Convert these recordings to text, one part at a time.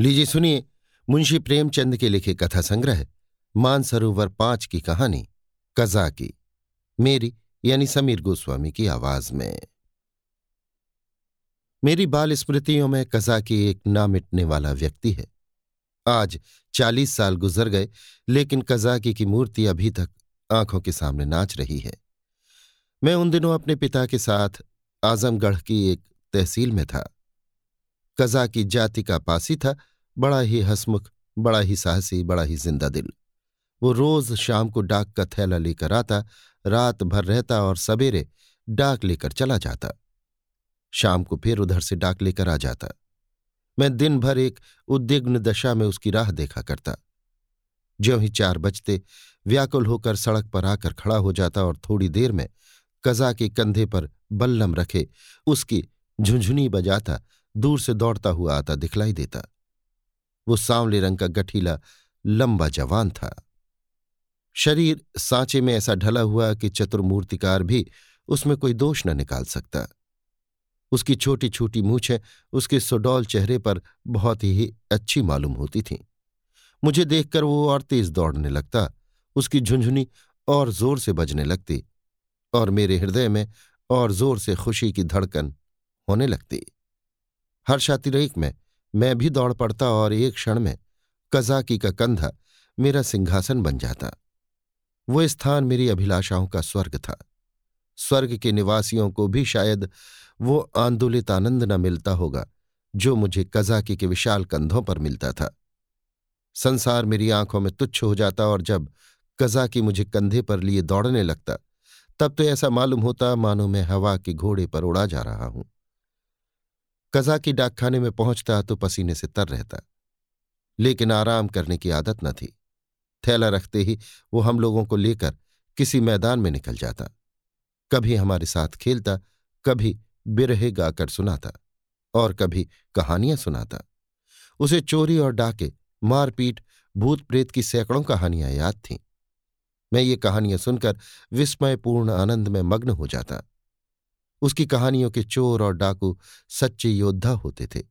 लीजिए सुनिए, मुंशी प्रेमचंद के लिखे कथा संग्रह, मानसरोवर पाँच की कहानी कजा की मेरी यानी समीर गोस्वामी की आवाज़ में। मेरी बाल स्मृतियों में कजा की एक ना मिटने वाला व्यक्ति है। आज चालीस साल गुजर गए, लेकिन कजाकी की मूर्ति अभी तक आँखों के सामने नाच रही है। मैं उन दिनों अपने पिता के साथ आजमगढ़ की एक तहसील में था। कजा की जाति का पासी था बड़ा ही हसमुख, बड़ा ही साहसी, बड़ा ही ज़िंदा दिल। वो रोज शाम को डाक का थैला लेकर आता, रात भर रहता और सवेरे डाक लेकर चला जाता। शाम को फिर उधर से डाक लेकर आ जाता। मैं दिन भर एक उद्विग्न दशा में उसकी राह देखा करता। ज्यों ही चार बजते, व्याकुल होकर सड़क पर आकर खड़ा हो जाता और थोड़ी देर में कजा के कंधे पर बल्लम रखे, उसकी झुंझुनी बजाता, दूर से दौड़ता हुआ आता दिखलाई देता। वो सांवले रंग का गठीला, लंबा जवान था। शरीर सांचे में ऐसा ढला हुआ कि चतुर्मूर्तिकार भी उसमें कोई दोष न निकाल सकता। उसकी छोटी छोटी मूछें उसके सुडौल चेहरे पर बहुत ही अच्छी मालूम होती थीं। मुझे देखकर वो और तेज दौड़ने लगता, उसकी झुंझुनी और ज़ोर से बजने लगती और मेरे हृदय में और ज़ोर से खुशी की धड़कन होने लगती। हर्षातिरेक में मैं भी दौड़ पड़ता और एक क्षण में कजाकी का कंधा मेरा सिंहासन बन जाता। वो स्थान मेरी अभिलाषाओं का स्वर्ग था। स्वर्ग के निवासियों को भी शायद वो आंदोलित आनंद न मिलता होगा, जो मुझे कजाकी के विशाल कंधों पर मिलता था। संसार मेरी आँखों में तुच्छ हो जाता और जब कजाकी मुझे कंधे पर लिए दौड़ने लगता, तब तो ऐसा मालूम होता, मानो मैं हवा के घोड़े पर उड़ा जा रहा हूँ। कजाकी डाकखाने में पहुँचता तो पसीने से तर रहता। लेकिन आराम करने की आदत न थी। थैला रखते ही वो हम लोगों को लेकर किसी मैदान में निकल जाता। कभी हमारे साथ खेलता, कभी बिरहे गाकर सुनाता और कभी कहानियाँ सुनाता। उसे चोरी और डाके, मारपीट भूत प्रेत की सैकड़ों कहानियाँ याद थीं। मैं ये कहानियाँ सुनकर विस्मयपूर्ण आनंद में मग्न हो जाता। उसकी कहानियों के चोर और डाकू सच्चे योद्धा होते थे,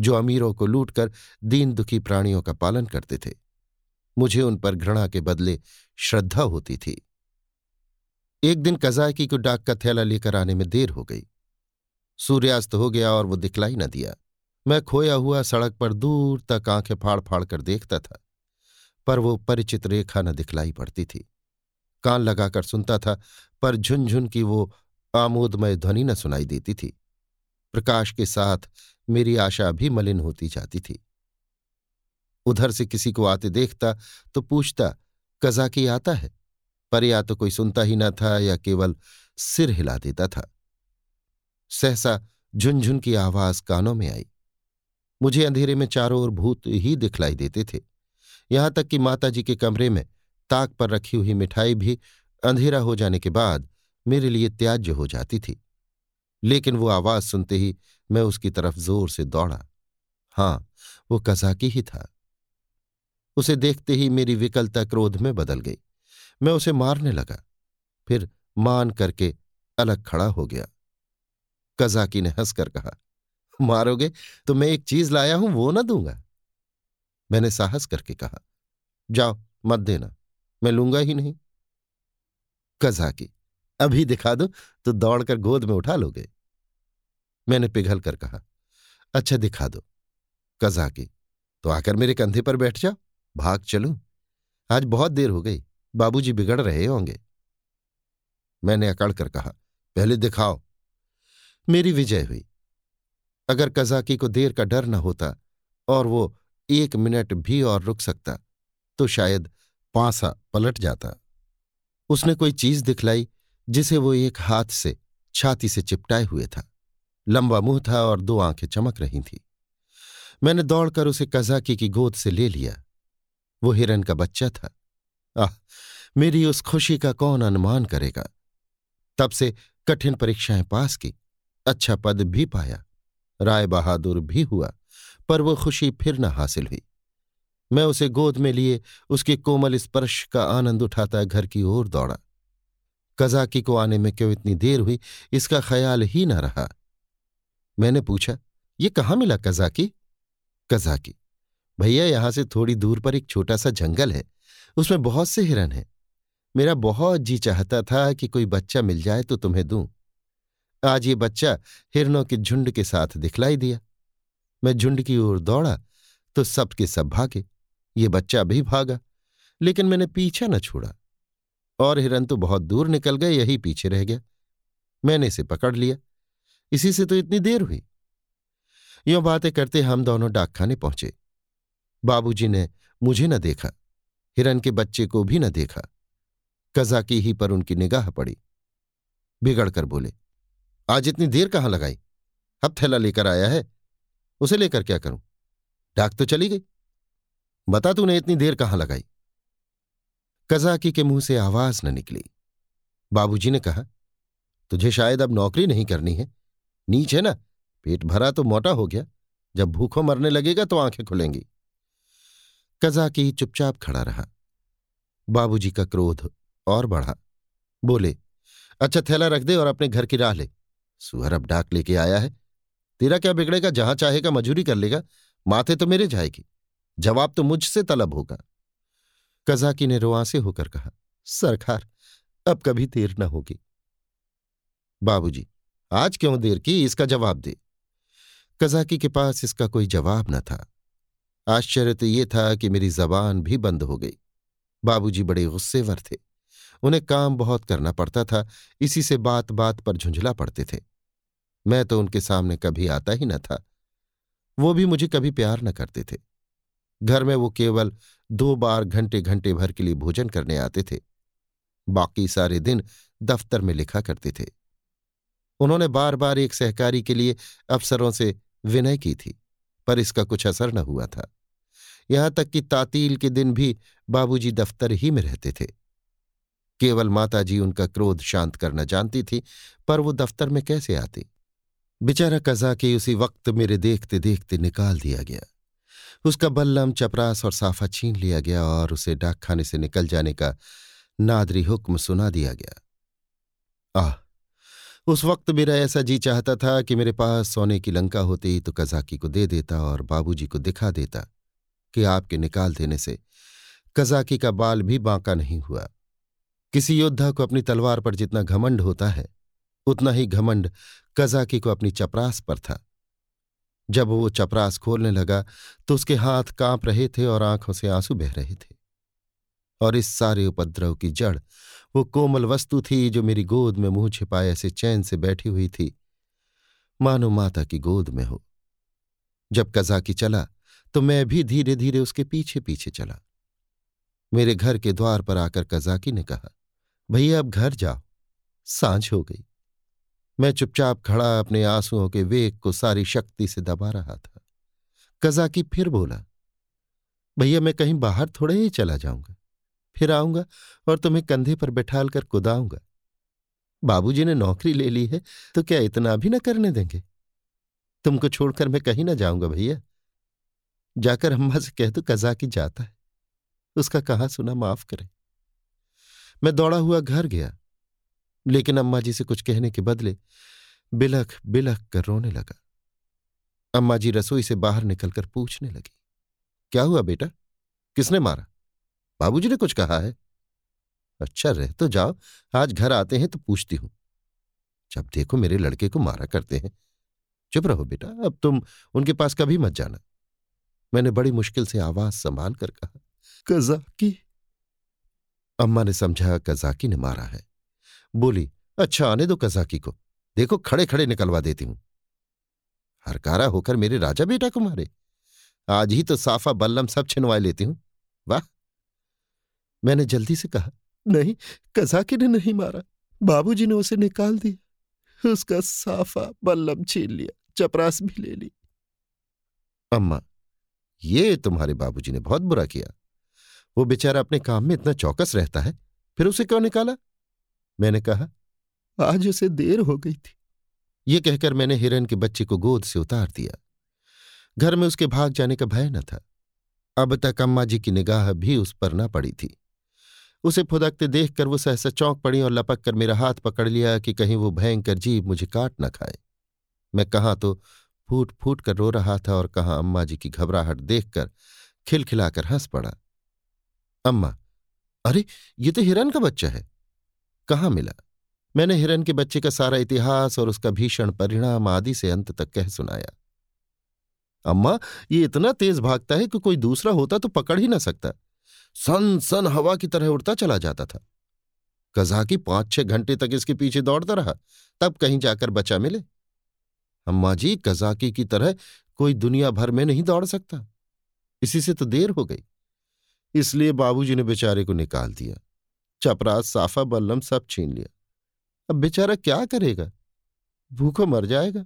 जो अमीरों को लूटकर दीन दुखी प्राणियों का पालन करते थे। मुझे उन पर घृणा के बदले श्रद्धा होती थी। एक दिन कजायकी को डाक का थैला लेकर आने में देर हो गई। सूर्यास्त हो गया और वो दिखलाई न दिया। मैं खोया हुआ सड़क पर दूर तक आँखें फाड़ फाड़ कर देखता था, पर वो परिचित रेखा न दिखलाई पड़ती थी। कान लगाकर सुनता था, पर झुनझुन की वो आमोदमय ध्वनि न सुनाई देती थी। प्रकाश के साथ मेरी आशा भी मलिन होती जाती थी। उधर से किसी को आते देखता तो पूछता कजाकी आता है? पर या तो कोई सुनता ही न था या केवल सिर हिला देता था। सहसा झुनझुन की आवाज़ कानों में आई। मुझे अंधेरे में चारों ओर भूत ही दिखलाई देते थे। यहाँ तक कि माताजी के कमरे में ताक पर रखी हुई मिठाई भी अंधेरा हो जाने के बाद मेरे लिए त्याज्य हो जाती थी। लेकिन वो आवाज़ सुनते ही मैं उसकी तरफ़ ज़ोर से दौड़ा। हाँ, वो कजाकी ही था। उसे देखते ही मेरी विकलता क्रोध में बदल गई। मैं उसे मारने लगा। फिर मान करके अलग खड़ा हो गया। कजाकी ने हंसकर कहा, मारोगे? तो मैं एक चीज़ लाया हूँ, वो ना दूँगा। मैंने साहस करके कहा, जाओ, मत देना, मैं लूँगा ही नहीं। कजाकी अभी दिखा दो तो दौड़कर गोद में उठा लोगे। मैंने पिघल कर कहा अच्छा दिखा दो। कजाकी तो आकर मेरे कंधे पर बैठ जाओ, भाग चलूँ। आज बहुत देर हो गई, बाबूजी बिगड़ रहे होंगे। मैंने अकड़ कर कहा, पहले दिखाओ। मेरी विजय हुई। अगर कजाकी को देर का डर न होता, और वो एक मिनट भी और रुक सकता तो शायद पांसा पलट जाता। उसने कोई चीज़ दिखलाई जिसे वो एक हाथ से, छाती से चिपटाए हुए था। लंबा मुँह था और दो आँखें चमक रही थीं। मैंने दौड़कर उसे कजाकी की गोद से ले लिया। वो हिरन का बच्चा था। आह, मेरी उस खुशी का कौन अनुमान करेगा? तब से कठिन परीक्षाएँ पास की अच्छा पद भी पाया राय बहादुर भी हुआ, पर वो खुशी फिर न हासिल हुई। मैं उसे गोद में लिए उसके कोमल स्पर्श का आनंद उठाता घर की ओर दौड़ा। कजाकी को आने में क्यों इतनी देर हुई, इसका ख्याल ही ना रहा। मैंने पूछा, ये कहाँ मिला कजाकी? कजाकी? भैया, यहाँ से थोड़ी दूर पर एक छोटा सा जंगल है, उसमें बहुत से हिरन हैं। मेरा बहुत जी चाहता था कि कोई बच्चा मिल जाए तो तुम्हें दूँ। आज ये बच्चा हिरनों के झुंड के साथ दिखलाई दिया। मैं झुंड की ओर दौड़ा तो सबके सब भागे, ये बच्चा भी भागा, लेकिन मैंने पीछा न छोड़ा। और हिरन तो बहुत दूर निकल गए, यही पीछे रह गया। मैंने इसे पकड़ लिया। इसी से तो इतनी देर हुई। यों बातें करते हम दोनों डाकखाने पहुँचे। बाबूजी ने मुझे न देखा, हिरन के बच्चे को भी न देखा। कजाकी ही पर उनकी निगाह पड़ी। बिगड़कर बोले, आज इतनी देर कहाँ लगाई? अब थैला लेकर आया है। उसे लेकर क्या करूँ? डाक तो चली गई। बता तूने इतनी देर कहाँ लगाई? कजाकी के मुँह से आवाज़ न निकली। बाबूजी ने कहा, तुझे शायद अब नौकरी नहीं करनी है। नीच है ना? पेट भरा तो मोटा हो गया। जब भूखों मरने लगेगा तो आँखें खुलेंगी। कजाकी चुपचाप खड़ा रहा। बाबूजी का क्रोध और बढ़ा। बोले अच्छा थैला रख दे और अपने घर की राह ले। सुहर अब डाक लेके आया है। तेरा क्या बिगड़ेगा? जहाँ चाहेगा मजूरी कर लेगा। माथे तो मेरे जाएगी। जवाब तो मुझसे तलब होगा। कजाकी ने रोआसे होकर कहा, सरकार, अब कभी देर न होगी। बाबूजी, आज क्यों देर की? इसका जवाब दे। कजाकी के पास इसका कोई जवाब न था। आश्चर्य तो ये था कि मेरी जबान भी बंद हो गई। बाबूजी बड़े गुस्सेवर थे। उन्हें काम बहुत करना पड़ता था, इसी से बात बात पर झुंझला पड़ते थे। मैं तो उनके सामने कभी आता ही न था। वो भी मुझे कभी प्यार न करते थे। घर में वो केवल दो बार घंटे घंटे भर के लिए भोजन करने आते थे। बाकी सारे दिन दफ्तर में लिखा करते थे। उन्होंने बार बार एक सहकारी के लिए अफसरों से विनय की थी, पर इसका कुछ असर न हुआ था। यहाँ तक कि तातील के दिन भी बाबूजी दफ्तर ही में रहते थे। केवल माताजी उनका क्रोध शांत करना जानती थी, पर वो दफ्तर में कैसे आती? बेचारा कजा के उसी वक्त मेरे देखते देखते निकाल दिया गया। उसका बल्लम, चपरास और साफा छीन लिया गया और उसे डाकखाने से निकल जाने का नादरी हुक्म सुना दिया गया। आह, उस वक्त मेरा ऐसा जी चाहता था कि मेरे पास सोने की लंका होती तो कजाकी को दे देता और बाबूजी को दिखा देता कि आपके निकाल देने से कजाकी का बाल भी बांका नहीं हुआ। किसी योद्धा को अपनी तलवार पर जितना घमंड होता है, उतना ही घमंड कजाकी को अपनी चपरास पर था। जब वो चपरास खोलने लगा तो उसके हाथ काँप रहे थे और आँखों से आँसू बह रहे थे। और इस सारे उपद्रव की जड़, वो कोमल वस्तु थी जो मेरी गोद में मुँह छिपाए ऐसे चैन से बैठी हुई थी। मानो माता की गोद में हो। जब कजाकी चला तो मैं भी धीरे धीरे उसके पीछे पीछे चला। मेरे घर के द्वार पर आकर कजाकी ने कहा, भैया, अब घर जाओ। साँझ हो गई। मैं चुपचाप खड़ा अपने आंसुओं के वेग को सारी शक्ति से दबा रहा था। कजाकी फिर बोला, भैया, मैं कहीं बाहर थोड़े ही चला जाऊँगा। फिर आऊँगा और तुम्हें कंधे पर बैठाल कर कुदाऊँगा। बाबूजी ने नौकरी ले ली है तो क्या इतना भी ना करने देंगे? तुमको छोड़कर मैं कहीं ना जाऊँगा भैया। जाकर अम्मा से कह दो कजाकी जाता है। उसका कहा सुना माफ़ करे। मैं दौड़ा हुआ घर गया। लेकिन अम्मा जी से कुछ कहने के बदले बिलख बिलख कर रोने लगा। अम्मा जी रसोई से बाहर निकलकर पूछने लगी, क्या हुआ बेटा? किसने मारा? बाबूजी ने कुछ कहा है? अच्छा रह तो जाओ, आज घर आते हैं तो पूछती हूँ। जब देखो मेरे लड़के को मारा करते हैं। चुप रहो बेटा, अब तुम उनके पास कभी मत जाना। मैंने बड़ी मुश्किल से आवाज़ संभाल कर कहा, कजाकी? अम्मा ने समझा, कजाकी ने मारा है। बोली अच्छा आने दो कजाकी को। देखो खड़े खड़े निकलवा देती हूँ। हरकारा होकर मेरे राजा बेटा को मारे। आज ही तो साफा बल्लम सब छिनवा लेती हूँ। वाह! मैंने जल्दी से कहा, नहीं कजाकी ने नहीं मारा। बाबूजी ने उसे निकाल दिया। उसका साफा बल्लम छीन लिया, चपरास भी ले ली। अम्मा, ये तुम्हारे बाबूजी ने बहुत बुरा किया। वो बेचारा अपने काम में इतना चौकस रहता है, फिर उसे क्यों निकाला? मैंने कहा आज उसे देर हो गई थी। ये कहकर मैंने हिरन के बच्चे को गोद से उतार दिया। घर में उसके भाग जाने का भय न था। अब तक अम्मा जी की निगाह भी उस पर न पड़ी थी। उसे फुदकते देखकर वो सहसा चौंक पड़ी और लपक कर मेरा हाथ पकड़ लिया कि कहीं वो भयंकर जीव मुझे काट न खाए। मैं कहाँ तो फूट फूट कर रो रहा था और कहाँ अम्मा जी की घबराहट देखकर खिलखिलाकर हंस पड़ा। अम्मा अरे ये तो हिरन का बच्चा है। कहाँ मिला? मैंने हिरन के बच्चे का सारा इतिहास और उसका भीषण परिणाम आदि से अंत तक कह सुनाया। अम्मा, ये इतना तेज भागता है कि कोई दूसरा होता तो पकड़ ही ना सकता। सन सन हवा की तरह उड़ता चला जाता था। कजाकी पाँच छह घंटे तक इसके पीछे दौड़ता रहा, तब कहीं जाकर बचा मिले। अम्मा जी, कजाकी की तरह कोई दुनिया भर में नहीं दौड़ सकता। इसी से तो देर हो गई। इसलिए बाबूजी ने बेचारे को निकाल दिया। चपरास, साफा, बल्लम सब छीन लिया। अब बेचारा क्या करेगा? भूखो मर जाएगा?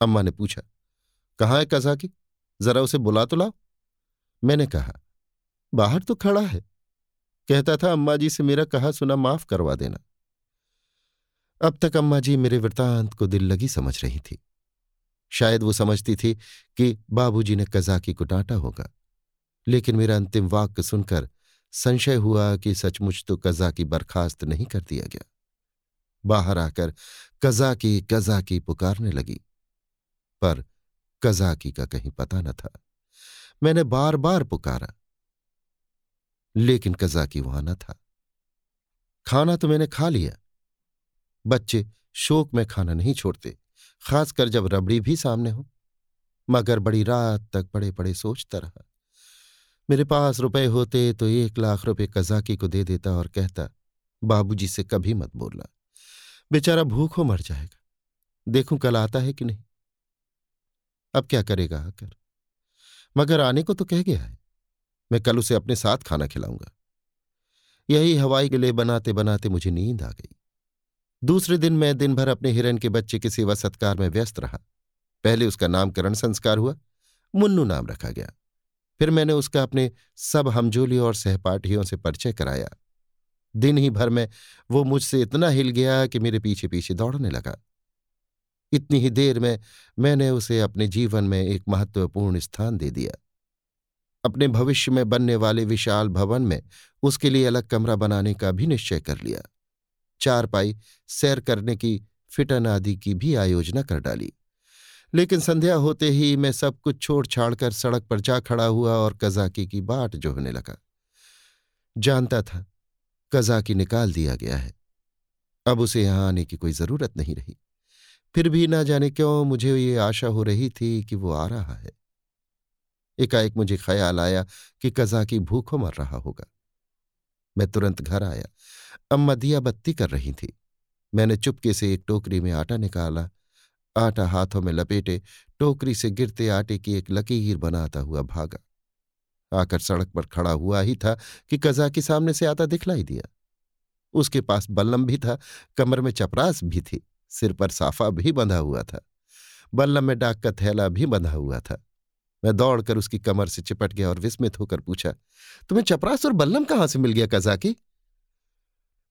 अम्मा ने पूछा, कहाँ है कजाकी जरा उसे बुला तो लाओ। मैंने कहा, बाहर तो खड़ा है। कहता था, अम्मा जी से मेरा कहा सुना माफ़ करवा देना। अब तक अम्मा जी मेरे वृतांत को दिल लगी समझ रही थी। शायद वो समझती थी कि बाबूजी ने कजाकी को डांटा होगा, लेकिन मेरा अंतिम वाक्य सुनकर संशय हुआ कि सचमुच तो कजाकी बर्खास्त नहीं कर दिया गया। बाहर आकर कजाकी कजाकी पुकारने लगी। पर कजाकी का कहीं पता न था। मैंने बार बार पुकारा। लेकिन कजाकी वहाँ न था। खाना तो मैंने खा लिया। बच्चे शोक में खाना नहीं छोड़ते, खासकर जब रबड़ी भी सामने हो, मगर बड़ी रात तक पड़े पड़े सोचता रहा। मेरे पास रुपए होते तो एक लाख रुपए कजाकी को दे देता और कहता, बाबूजी से कभी मत बोलना। बेचारा भूखों मर जाएगा। देखूँ कल आता है कि नहीं? अब क्या करेगा आकर? मगर आने को तो कह गया है। मैं कल उसे अपने साथ खाना खिलाऊँगा। यही हवाई लिए बनाते बनाते मुझे नींद आ गई। दूसरे दिन मैं दिन भर अपने हिरन के बच्चे के सेवा सत्कार में व्यस्त रहा। पहले उसका नामकरण संस्कार हुआ। मुन्नू नाम रखा गया। फिर मैंने उसका अपने सब हमजोली और सहपाठियों से परिचय कराया। दिन ही भर में वो मुझसे इतना हिल गया कि मेरे पीछे पीछे दौड़ने लगा। इतनी ही देर में मैंने उसे अपने जीवन में एक महत्वपूर्ण स्थान दे दिया। अपने भविष्य में बनने वाले विशाल भवन में उसके लिए अलग कमरा बनाने का भी निश्चय कर लिया। चार पाई सैर करने की, फिटन आदि की भी आयोजना कर डाली। लेकिन संध्या होते ही मैं सब कुछ छोड़ छाड़ कर सड़क पर जा खड़ा हुआ और कजाकी की बाट जोहने लगा। जानता था, कजाकी निकाल दिया गया है। अब उसे यहाँ आने की कोई ज़रूरत नहीं रही। फिर भी ना जाने क्यों मुझे ये आशा हो रही थी कि वो आ रहा है। एकाएक मुझे ख्याल आया कि कजाकी भूखों मर रहा होगा। मैं तुरंत घर आया। अम्मा दिया बत्ती कर रही थी। मैंने चुपके से एक टोकरी में आटा निकाला आटा हाथों में लपेटे, टोकरी से गिरते आटे की एक लकीर बनाता हुआ भागा। आकर सड़क पर खड़ा हुआ ही था कि कजा के सामने से आता दिखलाई दिया। उसके पास बल्लम भी था, कमर में चपरास भी थी, सिर पर साफा भी बंधा हुआ था। बल्लम में डाक का थैला भी बंधा हुआ था। मैं दौड़कर उसकी कमर से चिपट गया और विस्मित होकर पूछा, तुम्हें चपरास और बल्लम कहाँ से मिल गया कजाकी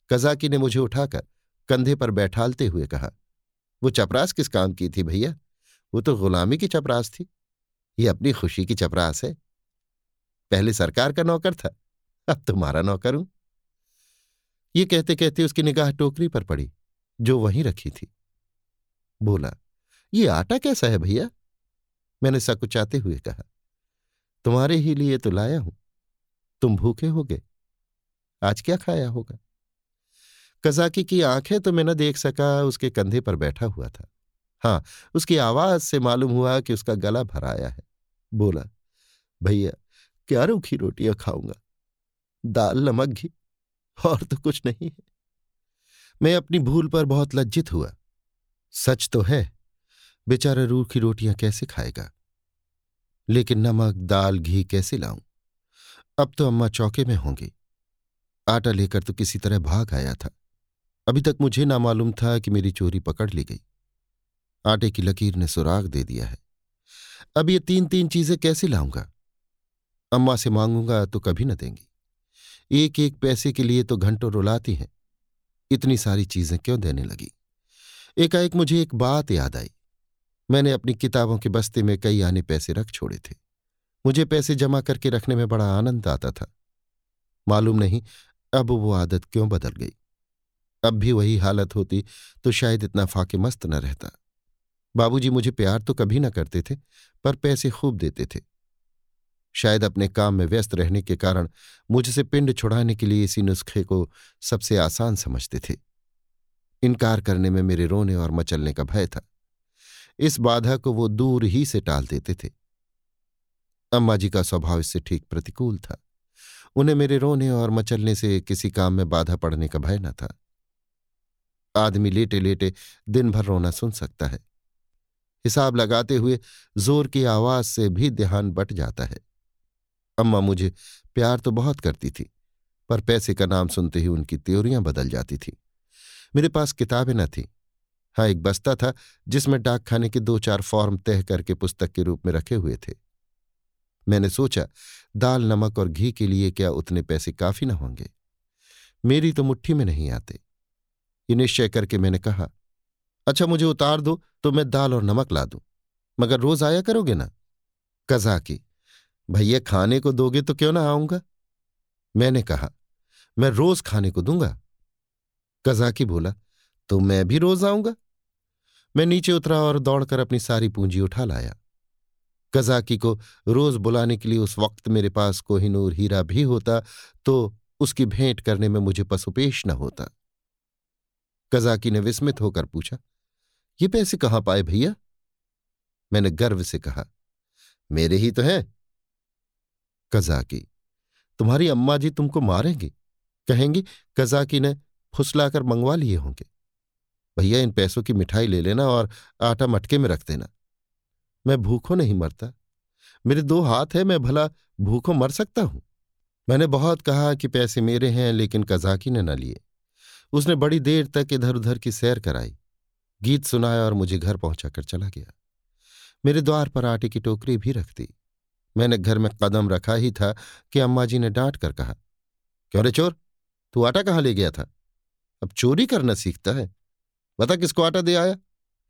कजाकी ने मुझे उठाकर कंधे पर बैठालते हुए कहा वो चपरास किस काम की थी भैया? वो तो गुलामी की चपरास थी। ये अपनी खुशी की चपरास है। पहले सरकार का नौकर था, अब तुम्हारा नौकर हूँ। ये कहते कहते उसकी निगाह टोकरी पर पड़ी, जो वहीं रखी थी। बोला, ये आटा कैसा है भैया? मैंने सकुचाते हुए कहा, तुम्हारे ही लिए तो लाया हूँ। तुम भूखे होगे। आज क्या खाया होगा? कजाकी की आँखें तो मैं न देख सका, उसके कंधे पर बैठा हुआ था। हाँ उसकी आवाज़ से मालूम हुआ कि उसका गला भराया है। बोला, भैया, क्या रूखी रोटियाँ खाऊँगा? दाल, नमक, घी? और तो कुछ नहीं है। मैं अपनी भूल पर बहुत लज्जित हुआ। सच तो है, बेचारा रूखी रोटियाँ कैसे खाएगा? लेकिन नमक, दाल, घी कैसे लाऊं? अब तो अम्मा चौके में होंगी। आटा लेकर तो किसी तरह भाग आया था। अभी तक मुझे ना मालूम था कि मेरी चोरी पकड़ ली गई। आटे की लकीर ने सुराग दे दिया है। अब ये तीन तीन चीज़ें कैसे लाऊँगा? अम्मा से मांगूँगा तो कभी न देंगी। एक एक पैसे के लिए तो घंटों रुलाती हैं। इतनी सारी चीज़ें क्यों देने लगी? एकाएक मुझे एक बात याद आई। मैंने अपनी किताबों के बस्ते में कई आने पैसे रख छोड़े थे। मुझे पैसे जमा करके रखने में बड़ा आनंद आता था। मालूम नहीं अब वो आदत क्यों बदल गई। अब भी वही हालत होती तो शायद इतना फाके मस्त न रहता। बाबूजी मुझे प्यार तो कभी न करते थे, पर पैसे खूब देते थे। शायद अपने काम में व्यस्त रहने के कारण मुझसे पिंड छुड़ाने के लिए इसी नुस्खे को सबसे आसान समझते थे। इनकार करने में मेरे रोने और मचलने का भय था। इस बाधा को वो दूर ही से टाल देते थे। अम्मा जी का स्वभाव इससे ठीक प्रतिकूल था। उन्हें मेरे रोने और मचलने से किसी काम में बाधा पड़ने का भय न था। आदमी लेटे लेटे दिन भर रोना सुन सकता है। हिसाब लगाते हुए ज़ोर की आवाज़ से भी ध्यान बट जाता है। अम्मा मुझे प्यार तो बहुत करती थी, पर पैसे का नाम सुनते ही उनकी त्योरियाँ बदल जाती थी। मेरे पास किताबें न थी। हाँ एक बस्ता था जिसमें डाक खाने के दो चार फॉर्म तय करके पुस्तक के रूप में रखे हुए थे। मैंने सोचा, दाल, नमक और घी के लिए क्या उतने पैसे काफ़ी न होंगे? मेरी तो मुट्ठी में नहीं आते। ये निश्चय करके मैंने कहा अच्छा मुझे उतार दो तो मैं दाल और नमक ला दूँ। मगर रोज आया करोगे ना? कजाकी, भैया, खाने को दोगे तो क्यों ना आऊँगा? मैंने कहा, मैं रोज खाने को दूँगा? कजाकी बोला तो मैं भी रोज आऊँगा? मैं नीचे उतरा और दौड़कर अपनी सारी पूंजी उठा लाया। कजाकी को रोज बुलाने के लिए उस वक्त मेरे पास कोहिनूर हीरा भी होता तो उसकी भेंट करने में मुझे पशुपेश न होता। कजाकी ने विस्मित होकर पूछा, ये पैसे कहाँ पाए भैया? मैंने गर्व से कहा, मेरे ही तो हैं। कजाकी, तुम्हारी अम्मा जी तुमको मारेंगी। कहेंगी, कजाकी ने फुसलाकर मंगवा लिए होंगे। भैया, इन पैसों की मिठाई ले लेना और आटा मटके में रख देना। मैं भूखों नहीं मरता। मेरे दो हाथ है, मैं भला भूखों मर सकता हूँ? मैंने बहुत कहा कि पैसे मेरे हैं, लेकिन कजाकी ने न लिए। उसने बड़ी देर तक इधर उधर की सैर कराई। गीत सुनाया और मुझे घर पहुंचाकर चला गया। मेरे द्वार पर आटे की टोकरी भी रख दी। मैंने घर में कदम रखा ही था कि अम्मा जी ने डांट कर कहा, क्यों रे चोर? तू आटा कहाँ ले गया था? अब चोरी करना सीखता है। बता किसको आटा दे आया?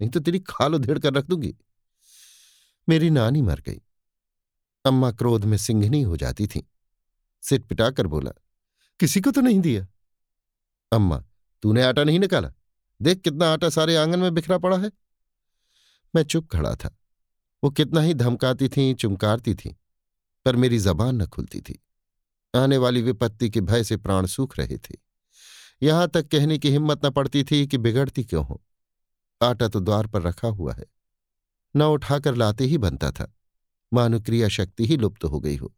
नहीं तो तेरी खाल उधेड़ कर रख दूँगी। मेरी नानी मर गई। अम्मा क्रोध में सिंघनी हो जाती थी। सिट पिटाकर बोला, किसी को तो नहीं दिया? अम्मा तूने आटा नहीं निकाला? देख कितना आटा सारे आँगन में बिखरा पड़ा है। मैं चुप खड़ा था। वो कितना ही धमकाती थी, चुमकारती थी, पर मेरी जबान न खुलती थी। आने वाली विपत्ति के भय से प्राण सूख रहे थे। यहाँ तक कहने की हिम्मत न पड़ती थी कि बिगड़ती क्यों हो। आटा तो द्वार पर रखा हुआ है। न उठाकर लाते ही बनता था। मानो क्रिया शक्ति ही लुप्त हो गई हो।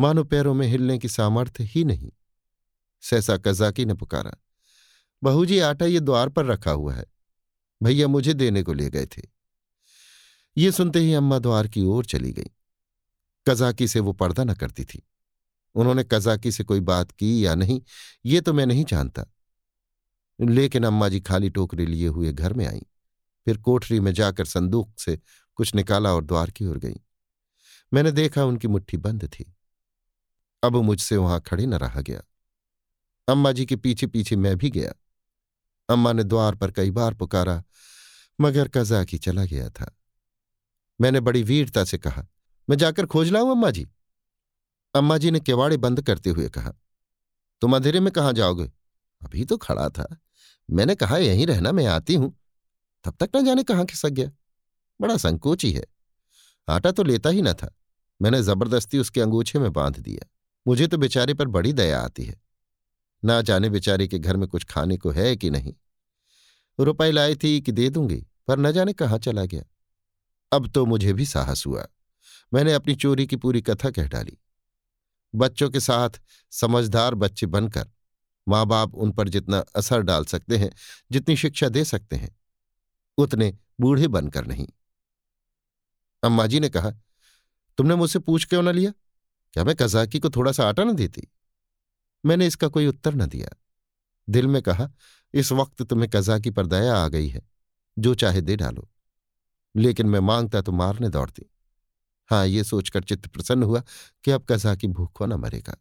मानो पैरों में हिलने की सामर्थ्य ही नहीं। सहसा कजाकी ने पुकारा बहू जी, आटा ये द्वार पर रखा हुआ है। भैया मुझे देने को ले गए थे। ये सुनते ही अम्मा द्वार की ओर चली गई। कजाकी से वो पर्दा न करती थी। उन्होंने कजाकी से कोई बात की या नहीं, ये तो मैं नहीं जानता। लेकिन अम्मा जी खाली टोकरी लिए हुए घर में आई। फिर कोठरी में जाकर संदूक से कुछ निकाला और द्वार की ओर गई। मैंने देखा उनकी मुट्ठी बंद थी। अब मुझसे वहाँ खड़े न रहा गया। अम्मा जी के पीछे पीछे मैं भी गया। अम्मा ने द्वार पर कई बार पुकारा, मगर कजाकी चला गया था। मैंने बड़ी वीरता से कहा, मैं जाकर खोज लाऊं अम्मा जी? अम्मा जी ने केवाड़े बंद करते हुए कहा, तुम अंधेरे में कहाँ जाओगे? अभी तो खड़ा था। मैंने कहा, यहीं रहना, मैं आती हूँ। तब तक न जाने कहाँ खिसक गया। बड़ा संकोची है आटा तो लेता ही न था। मैंने ज़बरदस्ती उसके अंगूछे में बाँध दिया। मुझे तो बेचारे पर बड़ी दया आती है। ना जाने बेचारे के घर में कुछ खाने को है कि नहीं। रुपए लाई थी कि दे दूँगी, पर न जाने कहाँ चला गया। अब तो मुझे भी साहस हुआ। मैंने अपनी चोरी की पूरी कथा कह डाली। बच्चों के साथ समझदार बच्चे बनकर माँ बाप उन पर जितना असर डाल सकते हैं, जितनी शिक्षा दे सकते हैं, उतने बूढ़े बनकर नहीं। अम्मा जी ने कहा, तुमने मुझसे पूछ क्यों न लिया? क्या मैं कजाकी को थोड़ा सा आटा न देती? मैंने इसका कोई उत्तर न दिया। दिल में कहा इस वक्त तुम्हें कजाकी पर दया आ गई है, जो चाहे दे डालो। लेकिन मैं माँगता तो मारने दौड़ती। हाँ ये सोचकर चित्त प्रसन्न हुआ कि अब कजा कजाकी भूखों न मरेगा।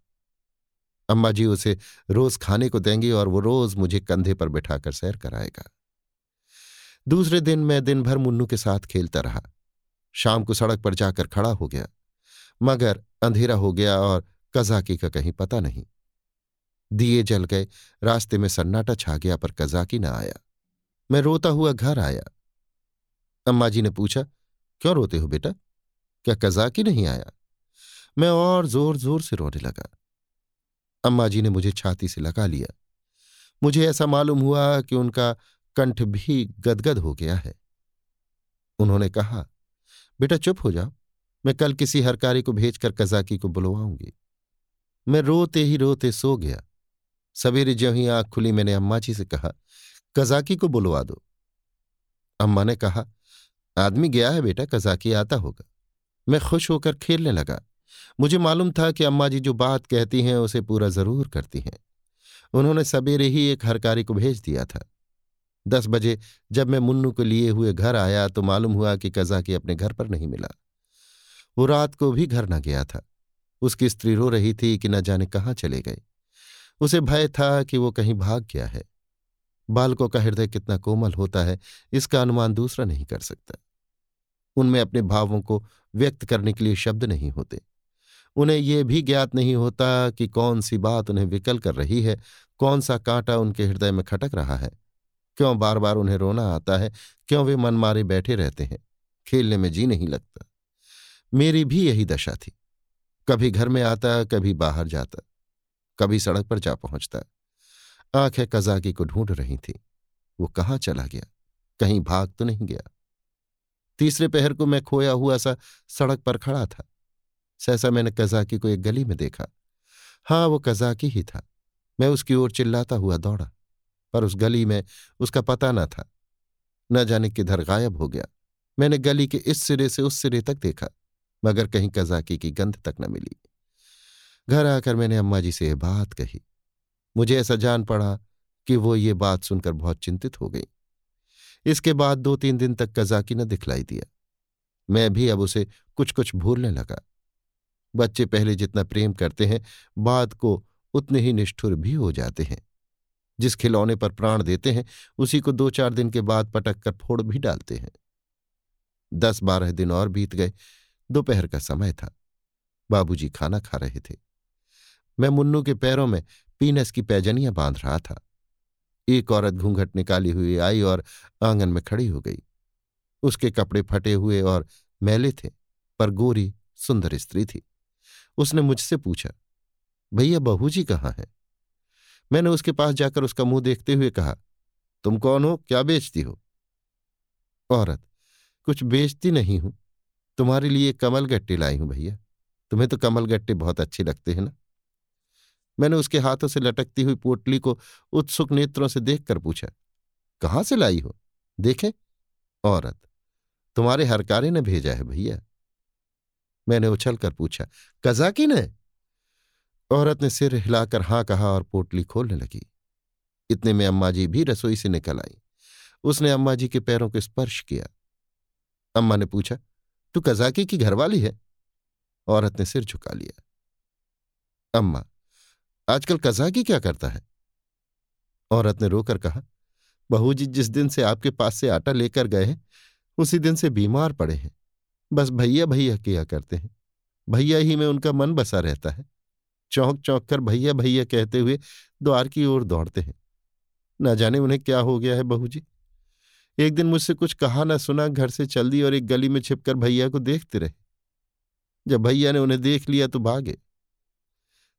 अम्मा जी उसे रोज खाने को देंगी और वो रोज मुझे कंधे पर बिठाकर सैर कराएगा। दूसरे दिन मैं दिन भर मुन्नू के साथ खेलता रहा। शाम को सड़क पर जाकर खड़ा हो गया, मगर अंधेरा हो गया और कजाकी का कहीं पता नहीं। दिए जल गए। रास्ते में सन्नाटा छा गया, पर कजाकी न आया। मैं रोता हुआ घर आया। अम्मा जी ने पूछा, क्यों रोते हो बेटा? क्या कजाकी नहीं आया? मैं और ज़ोर ज़ोर से रोने लगा। अम्मा जी ने मुझे छाती से लगा लिया। मुझे ऐसा मालूम हुआ कि उनका कंठ भी गदगद हो गया है। उन्होंने कहा, बेटा चुप हो जाओ। मैं कल किसी हरकारी को भेजकर कजाकी को बुलवाऊँगी। मैं रोते ही रोते सो गया। सवेरे ज्यों ही आँख खुली, मैंने अम्मा जी से कहा, कजाकी को बुलवा दो। अम्मा ने कहा, आदमी गया है बेटा, कजाकी आता होगा। मैं खुश होकर खेलने लगा। मुझे मालूम था कि अम्मा जी जो बात कहती हैं, उसे पूरा ज़रूर करती हैं। उन्होंने सवेरे ही एक हरकारी को भेज दिया था। दस बजे जब मैं मुन्नू को लिए हुए घर आया तो मालूम हुआ कि कजाकी अपने घर पर नहीं मिला। वो रात को भी घर न गया था। उसकी स्त्री रो रही थी कि न जाने कहाँ चले गए। उसे भय था कि वो कहीं भाग गया है। बालकों का हृदय कितना कोमल होता है, इसका अनुमान दूसरा नहीं कर सकता। उनमें अपने भावों को व्यक्त करने के लिए शब्द नहीं होते। उन्हें यह भी ज्ञात नहीं होता कि कौन सी बात उन्हें विकल कर रही है कौन सा कांटा उनके हृदय में खटक रहा है। क्यों बार बार उन्हें रोना आता है, क्यों वे मन मारे बैठे रहते हैं, खेलने में जी नहीं लगता। मेरी भी यही दशा थी। कभी घर में आता, कभी बाहर जाता। कभी सड़क पर जा पहुँचता। आँखें कजाकी को ढूंढ रही थी। वो कहाँ चला गया? कहीं भाग तो नहीं गया। तीसरे पहर को मैं खोया हुआ सा सड़क पर खड़ा था। सहसा मैंने कजाकी को एक गली में देखा। हाँ वो कजाकी ही था। मैं उसकी ओर चिल्लाता हुआ दौड़ा, पर उस गली में उसका पता न था। न जाने किधर गायब हो गया। मैंने गली के इस सिरे से उस सिरे तक देखा, मगर कहीं कजाकी की गंध तक न मिली। घर आकर मैंने अम्मा जी से यह बात कही। मुझे ऐसा जान पड़ा कि वो ये बात सुनकर बहुत चिंतित हो गई। इसके बाद दो तीन दिन तक कजाकी न दिखलाई दिया। मैं भी अब उसे कुछ कुछ भूलने लगा। बच्चे पहले जितना प्रेम करते हैं, बाद को उतने ही निष्ठुर भी हो जाते हैं। जिस खिलौने पर प्राण देते हैं, उसी को दो चार दिन के बाद पटक कर फोड़ भी डालते हैं। दस बारह दिन और बीत गए। दोपहर का समय था। बाबूजी खाना खा रहे थे। मैं मुन्नू के पैरों में पीनस की पैजनियाँ बाँध रहा था। एक औरत घूंघट निकाली हुई आई और आँगन में खड़ी हो गई। उसके कपड़े फटे हुए और मैले थे, पर गोरी सुंदर स्त्री थी। उसने मुझसे पूछा, भैया बहू जी कहाँ हैं? मैंने उसके पास जाकर उसका मुँह देखते हुए कहा, तुम कौन हो? क्या बेचती हो? औरत, कुछ बेचती नहीं हूँ। तुम्हारे लिए कमल गट्टे लाई हूँ, भैया। तुम्हें तो कमल गट्टे बहुत अच्छे लगते हैं ना? मैंने उसके हाथों से लटकती हुई पोटली को उत्सुक नेत्रों से देखकर पूछा, कहाँ से लाई हो? देखें। औरत, तुम्हारे हरकारे ने भेजा है भैया। मैंने उछलकर पूछा, कजाकी ने? औरत ने सिर हिलाकर हाँ कहा और पोटली खोलने लगी। इतने में अम्मा जी भी रसोई से निकल आई। उसने अम्मा जी के पैरों को स्पर्श किया। अम्मा ने पूछा, तू कजाकी की घरवाली है? औरत ने सिर झुका लिया। अम्मा आजकल कजाकी क्या करता है? औरत ने रोकर कहा, बहू जी, जिस दिन से आपके पास से आटा लेकर गए हैं, उसी दिन से बीमार पड़े हैं। बस भैया भैया किया करते हैं। भैया ही में उनका मन बसा रहता है। चौंक चौंक कर भैया भैया कहते हुए द्वार की ओर दौड़ते हैं। न जाने उन्हें क्या हो गया है, बहू जी। एक दिन मुझसे कुछ कहा ना सुना, घर से चल दी और एक गली में छिपकर भैया को देखते रहे। जब भैया ने उन्हें देख लिया तो भागे।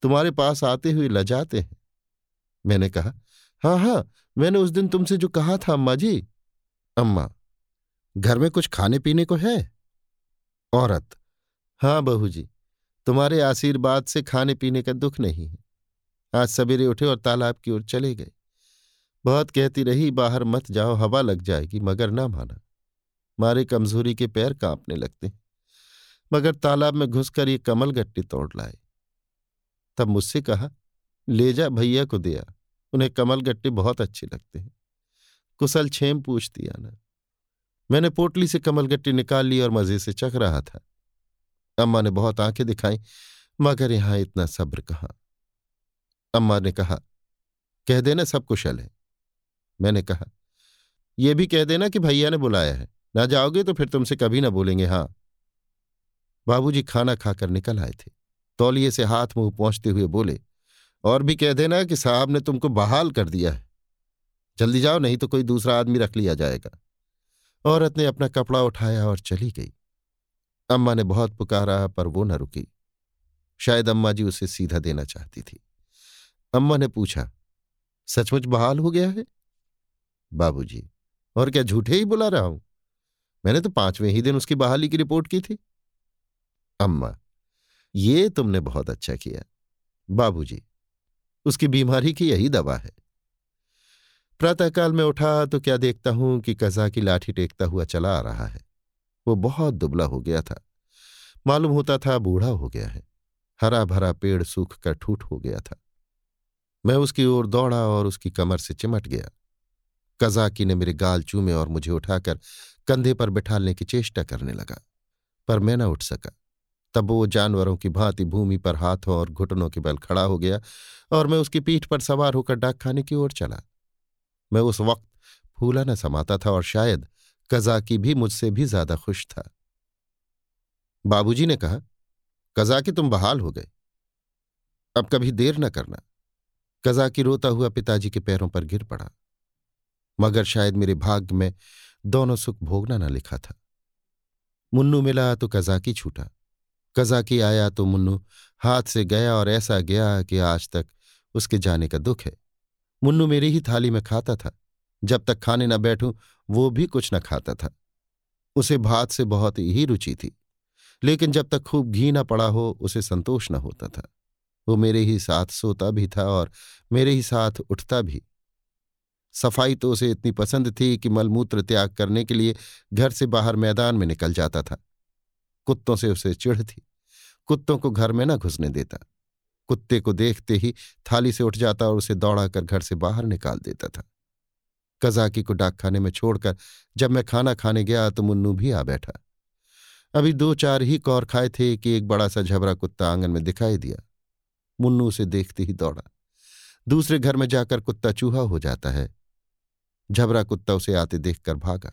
तुम्हारे पास आते हुए लजाते हैं। मैंने कहा हाँ हाँ मैंने उस दिन तुमसे जो कहा था, अम्मा जी। अम्मा, घर में कुछ खाने पीने को है? औरत हाँ बहू जी, तुम्हारे आशीर्वाद से खाने पीने का दुख नहीं है। आज सवेरे उठे और तालाब की ओर चले गए। बहुत कहती रही, बाहर मत जाओ, हवा लग जाएगी, मगर ना माना। मारे कमज़ोरी के पैर कांपने लगते मगर तालाब में घुसकर ये कमल गट्टी तोड़ लाए। तब मुझसे कहा, ले जा भैया को दिया उन्हें कमल गट्टे बहुत अच्छे लगते हैं। कुशल छेम पूछ दिया ना। मैंने पोटली से कमल गट्टी निकाल ली और मज़े से चख रहा था। अम्मा ने बहुत आँखें दिखाई, मगर यहाँ इतना सब्र कहा? अम्मा ने कहा, कह देना सब कुशल है। मैंने कहा यह भी कह देना कि भैया ने बुलाया है। ना जाओगे तो फिर तुमसे कभी ना बोलेंगे, हाँ। बाबूजी खाना खाकर निकल आए थे। तौलिए से हाथ मुँह पहुँचते हुए बोले, और भी कह देना कि साहब ने तुमको बहाल कर दिया है। जल्दी जाओ, नहीं तो कोई दूसरा आदमी रख लिया जाएगा। औरत ने अपना कपड़ा उठाया और चली गई। अम्मा ने बहुत पुकारा, पर वो न रुकी। शायद अम्मा जी उसे सीधा देना चाहती थी। अम्मा ने पूछा, सचमुच बहाल हो गया है? बाबूजी, और क्या झूठे ही बुला रहा हूँ? मैंने तो पाँचवें ही दिन उसकी बहाली की रिपोर्ट की थी। अम्मा ये तुमने बहुत अच्छा किया। बाबूजी, उसकी बीमारी की यही दवा है। प्रातःकाल में उठा तो क्या देखता हूँ कि कजा की लाठी टेकता हुआ चला आ रहा है। वो बहुत दुबला हो गया था। मालूम होता था बूढ़ा हो गया है। हरा भरा पेड़ सूख कर ठूठ हो गया था। मैं उसकी ओर दौड़ा और उसकी कमर से चिमट गया। कजाकी ने मेरे गाल चूमे और मुझे उठाकर कंधे पर बिठालने की चेष्टा करने लगा। पर मैं न उठ सका। तब वो जानवरों की भांति भूमि पर हाथों और घुटनों के बल खड़ा हो गया और मैं उसकी पीठ पर सवार होकर डाक खाने की ओर चला। मैं उस वक्त फूला न समाता था और शायद कजाकी भी मुझसे भी ज़्यादा खुश था। बाबूजी ने कहा, कजाकी, तुम बहाल हो गए। अब कभी देर न करना। कजाकी रोता हुआ पिताजी के पैरों पर गिर पड़ा। मगर शायद मेरे भाग्य में दोनों सुख भोगना न लिखा था। मुन्नू मिला तो कजाकी छूटा। कजाकी आया तो मुन्नू हाथ से गया और ऐसा गया कि आज तक उसके जाने का दुख है। मुन्नू मेरी ही थाली में खाता था। जब तक खाने न बैठूं, वो भी कुछ न खाता था। उसे भात से बहुत ही रुचि थी। लेकिन जब तक खूब घी न पड़ा हो, उसे संतोष न होता था। वो मेरे ही साथ सोता भी था और मेरे ही साथ उठता भी। सफ़ाई तो उसे इतनी पसंद थी कि मलमूत्र त्याग करने के लिए घर से बाहर मैदान में निकल जाता था। कुत्तों से उसे चिढ़ थी। कुत्तों को घर में न घुसने देता। कुत्ते को देखते ही थाली से उठ जाता और उसे दौड़ाकर घर से बाहर निकाल देता था। कजाकी को डाकखाने में छोड़कर जब मैं खाना खाने गया तो मुन्नू भी आ बैठा। अभी दो चार ही कौर खाए थे कि एक बड़ा सा झबरा कुत्ता आँगन में दिखाई दिया। मुन्नू उसे देखते ही दौड़ा। दूसरे घर में जाकर कुत्ता चूहा हो जाता है। झबरा कुत्ता उसे आते देखकर भागा।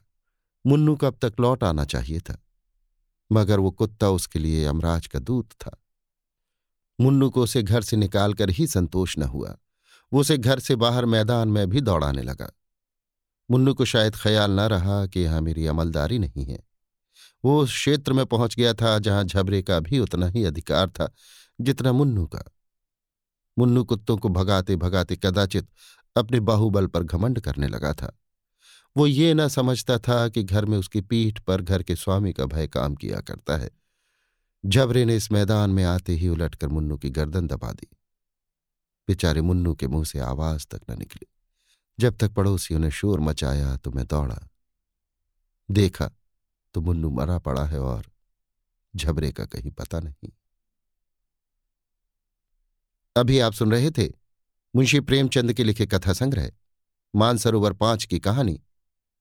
मुन्नू को अब तक लौट आना चाहिए था। मगर वो कुत्ता उसके लिए यमराज का दूत था। मुन्नू को उसे घर से निकालकर ही संतोष न हुआ। वो उसे घर से बाहर मैदान में भी दौड़ाने लगा। मुन्नू को शायद ख्याल न रहा कि यहाँ मेरी अमलदारी नहीं है। वो उस क्षेत्र में पहुँच गया था जहाँ झबरे का भी उतना ही अधिकार था जितना मुन्नू का। मुन्नू कुत्तों को भगाते भगाते कदाचित अपने बाहुबल पर घमंड करने लगा था। वो ये न समझता था कि घर में उसकी पीठ पर घर के स्वामी का भय काम किया करता है। झबरे ने इस मैदान में आते ही उलटकर मुन्नू की गर्दन दबा दी। बेचारे मुन्नू के मुँह से आवाज़ तक न निकली। जब तक पड़ोसियों ने शोर मचाया तो मैं दौड़ा। देखा तो मुन्नू मरा पड़ा है और झबरे का कहीं पता नहीं। अभी आप सुन रहे थे मुंशी प्रेमचंद के लिखे कथा संग्रह मानसरोवर पाँच की कहानी।